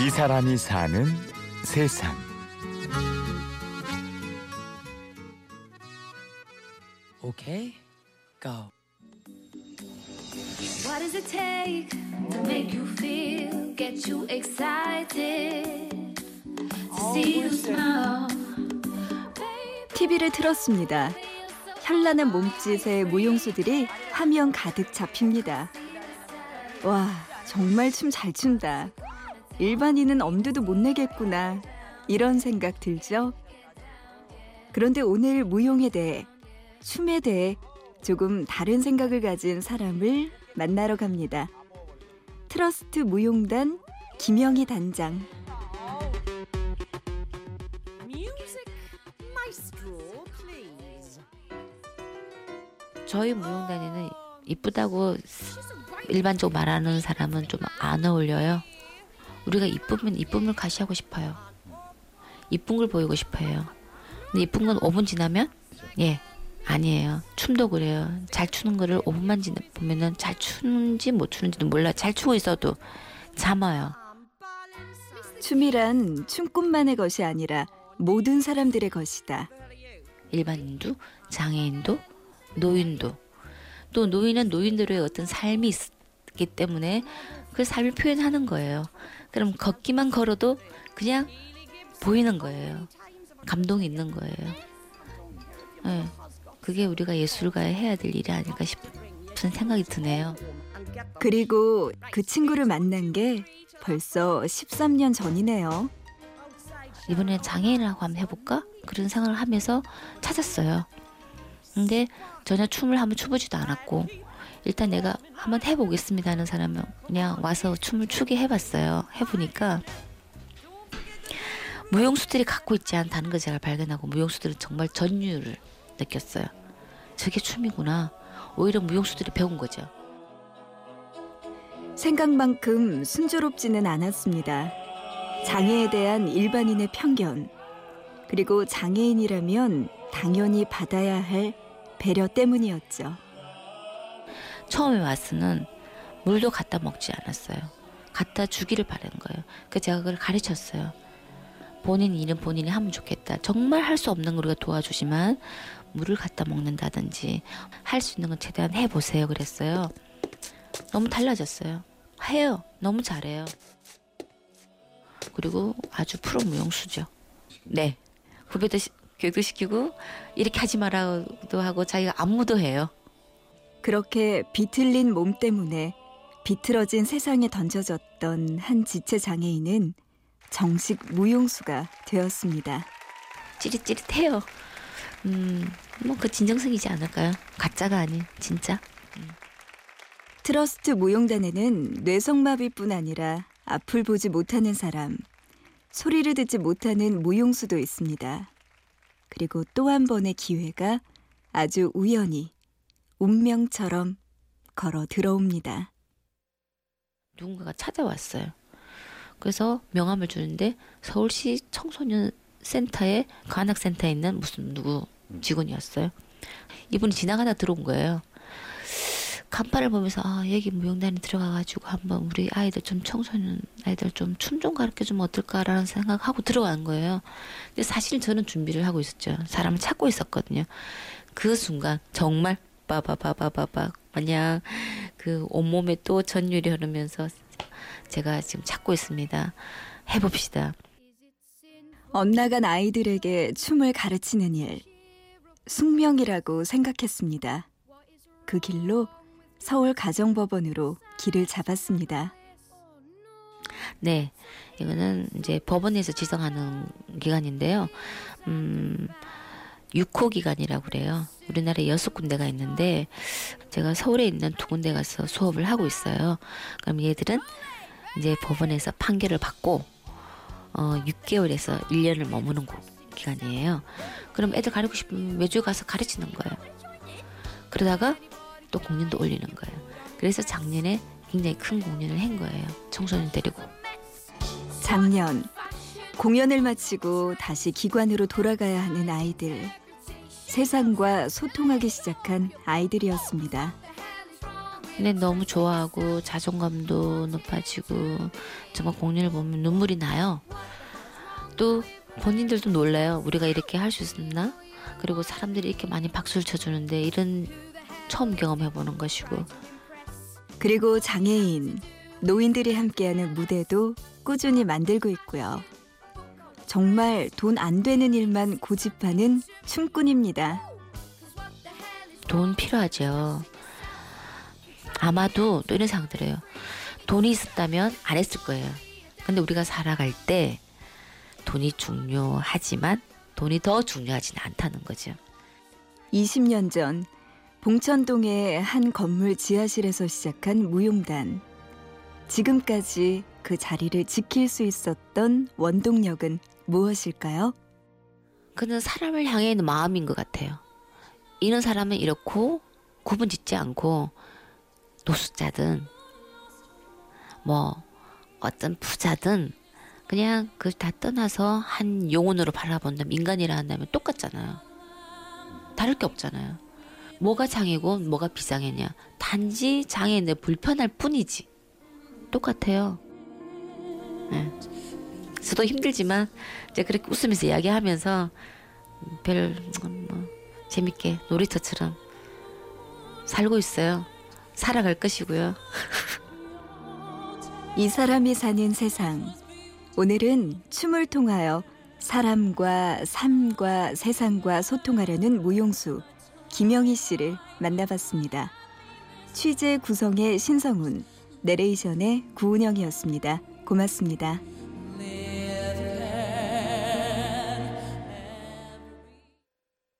이 사람이 사는 세상. Okay, go. What does it take to make you feel, get you excited to see you smile? TV를 틀었습니다. 현란한 몸짓의 무용수들이 화면 가득 잡힙니다. 와, 정말 춤 잘 춘다. 일반인은 엄두도 못 내겠구나. 이런 생각 들죠? 그런데 오늘 무용에 대해, 춤에 대해 조금 다른 생각을 가진 사람을 만나러 갑니다. 트러스트 무용단 김영희 단장. Music maestro, please. 저희 무용단에는 이쁘다고 일반적으로 말하는 사람은 좀 안 어울려요. 우리가 이쁘면 이쁨을 가시하고 싶어요. 이쁜 걸 보이고 싶어요. 근데 이쁜 건 5분 지나면 예 아니에요. 춤도 그래요. 잘 추는 거를 5분만 지나 보면은 잘 추는지 못 추는지도 몰라. 잘 추고 있어도 잠아요. 춤이란 춤꾼만의 것이 아니라 모든 사람들의 것이다. 일반인도 장애인도 노인도 또 노인은 노인들의 어떤 삶이 있기 때문에 그 삶을 표현하는 거예요. 그럼 걷기만 걸어도 그냥 보이는 거예요. 감동이 있는 거예요. 네, 그게 우리가 예술가에 해야 될 일이 아닐까 싶은 생각이 드네요. 그리고 그 친구를 만난 게 벌써 13년 전이네요. 이번에 장애인하고 한번 해볼까? 그런 생각을 하면서 찾았어요. 근데 전혀 춤을 한번 춰보지도 않았고 일단 내가 한번 해보겠습니다 하는 사람은 그냥 와서 춤을 추게 해봤어요. 해보니까 무용수들이 갖고 있지 않다는 걸 제가 발견하고 무용수들은 정말 전율을 느꼈어요. 저게 춤이구나. 오히려 무용수들이 배운 거죠. 생각만큼 순조롭지는 않았습니다. 장애에 대한 일반인의 편견, 그리고 장애인이라면 당연히 받아야 할 배려 때문이었죠. 처음에 와서는 물도 갖다 먹지 않았어요. 갖다 주기를 바라는 거예요. 그 제가 그걸 가르쳤어요. 본인 일은 본인이 하면 좋겠다. 정말 할 수 없는 걸 우리가 도와주지만 물을 갖다 먹는다든지 할 수 있는 건 최대한 해보세요. 그랬어요. 너무 달라졌어요. 해요. 너무 잘해요. 그리고 아주 프로 무용수죠. 네. 후배도 시- 교육도 시키고 이렇게 하지 말라고도 하고 자기가 안무도 해요. 그렇게 비틀린 몸 때문에 비틀어진 세상에 던져졌던 한 지체 장애인은 정식 무용수가 되었습니다. 찌릿찌릿해요. 음, 뭐 그 진정성이지 않을까요? 가짜가 아닌 진짜. 트러스트 무용단에는 뇌성마비뿐 아니라 앞을 보지 못하는 사람, 소리를 듣지 못하는 무용수도 있습니다. 그리고 또 한 번의 기회가 아주 우연히 운명처럼 걸어 들어옵니다. 누군가가 찾아왔어요. 그래서 명함을 주는데 서울시 청소년 센터에 관악 센터에 있는 무슨 누구 직원이었어요. 이분이 지나가다 들어온 거예요. 간판을 보면서 아 여기 무용단에 들어가가지고 한번 우리 아이들 좀 청소년 아이들 좀 춤 좀 가르쳐 주면 어떨까라는 생각하고 들어간 거예요. 근데 사실 저는 준비를 하고 있었죠. 사람을 찾고 있었거든요. 그 순간 정말 빠바바바바바 마냥 그 온몸에 또 전율이 흐르면서 제가 지금 찾고 있습니다. 해봅시다. 엇나간 아이들에게 춤을 가르치는 일, 숙명이라고 생각했습니다. 그 길로 서울 가정법원으로 길을 잡았습니다. 네, 이거는 이제 법원에서 지정하는 기관인데요. 음, 6호 기관이라고 그래요. 우리나라에 여섯 군데가 있는데 제가 서울에 있는 두 군데 가서 수업을 하고 있어요. 그럼 얘들은 이제 법원에서 판결을 받고 어 6개월에서 1년을 머무는 고- 기간이에요. 그럼 애들 가르치고 싶으면 매주 가서 가르치는 거예요. 그러다가 또 공연도 올리는 거예요. 그래서 작년에 굉장히 큰 공연을 한 거예요. 청소년 데리고. 작년 공연을 마치고 다시 기관으로 돌아가야 하는 아이들. 세상과 소통하기 시작한 아이들이었습니다. 근데 너무 좋아하고 자존감도 높아지고 정말 공연을 보면 눈물이 나요. 또 본인들도 놀라요. 우리가 이렇게 할 수 있나? 그리고 사람들이 이렇게 많이 박수를 쳐주는데 이런 처음 경험해보는 것이고 그리고 장애인, 노인들이 함께하는 무대도 꾸준히 만들고 있고요. 정말 돈 안 되는 일만 고집하는 춤꾼입니다. 돈 필요하죠. 아마도 또 이런 생각 들어요. 돈이 있었다면 안 했을 거예요. 근데 우리가 살아갈 때 돈이 중요하지만 돈이 더 중요하지는 않다는 거죠. 20년 전 봉천동의 한 건물 지하실에서 시작한 무용단. 지금까지 그 자리를 지킬 수 있었던 원동력은 무엇일까요? 그는 사람을 향해 있는 마음인 것 같아요. 이런 사람은 이렇고 구분 짓지 않고 노숙자든 뭐 어떤 부자든 그냥 그 다 떠나서 한 영혼으로 바라본다면 인간이라 한다면 똑같잖아요. 다를 게 없잖아요. 뭐가 장애고 뭐가 비장애냐. 단지 장애인데 불편할 뿐이지. 똑같아요. 예. 저도 힘들지만 이제 그렇게 웃으면서 이야기하면서 별 뭐, 재밌게 놀이터처럼 살고 있어요. 살아갈 것이고요. 이 사람이 사는 세상. 오늘은 춤을 통하여 사람과 삶과 세상과 소통하려는 무용수 김영희 씨를 만나봤습니다. 취재 구성의 신성훈, 내레이션의 구은영이었습니다. 고맙습니다.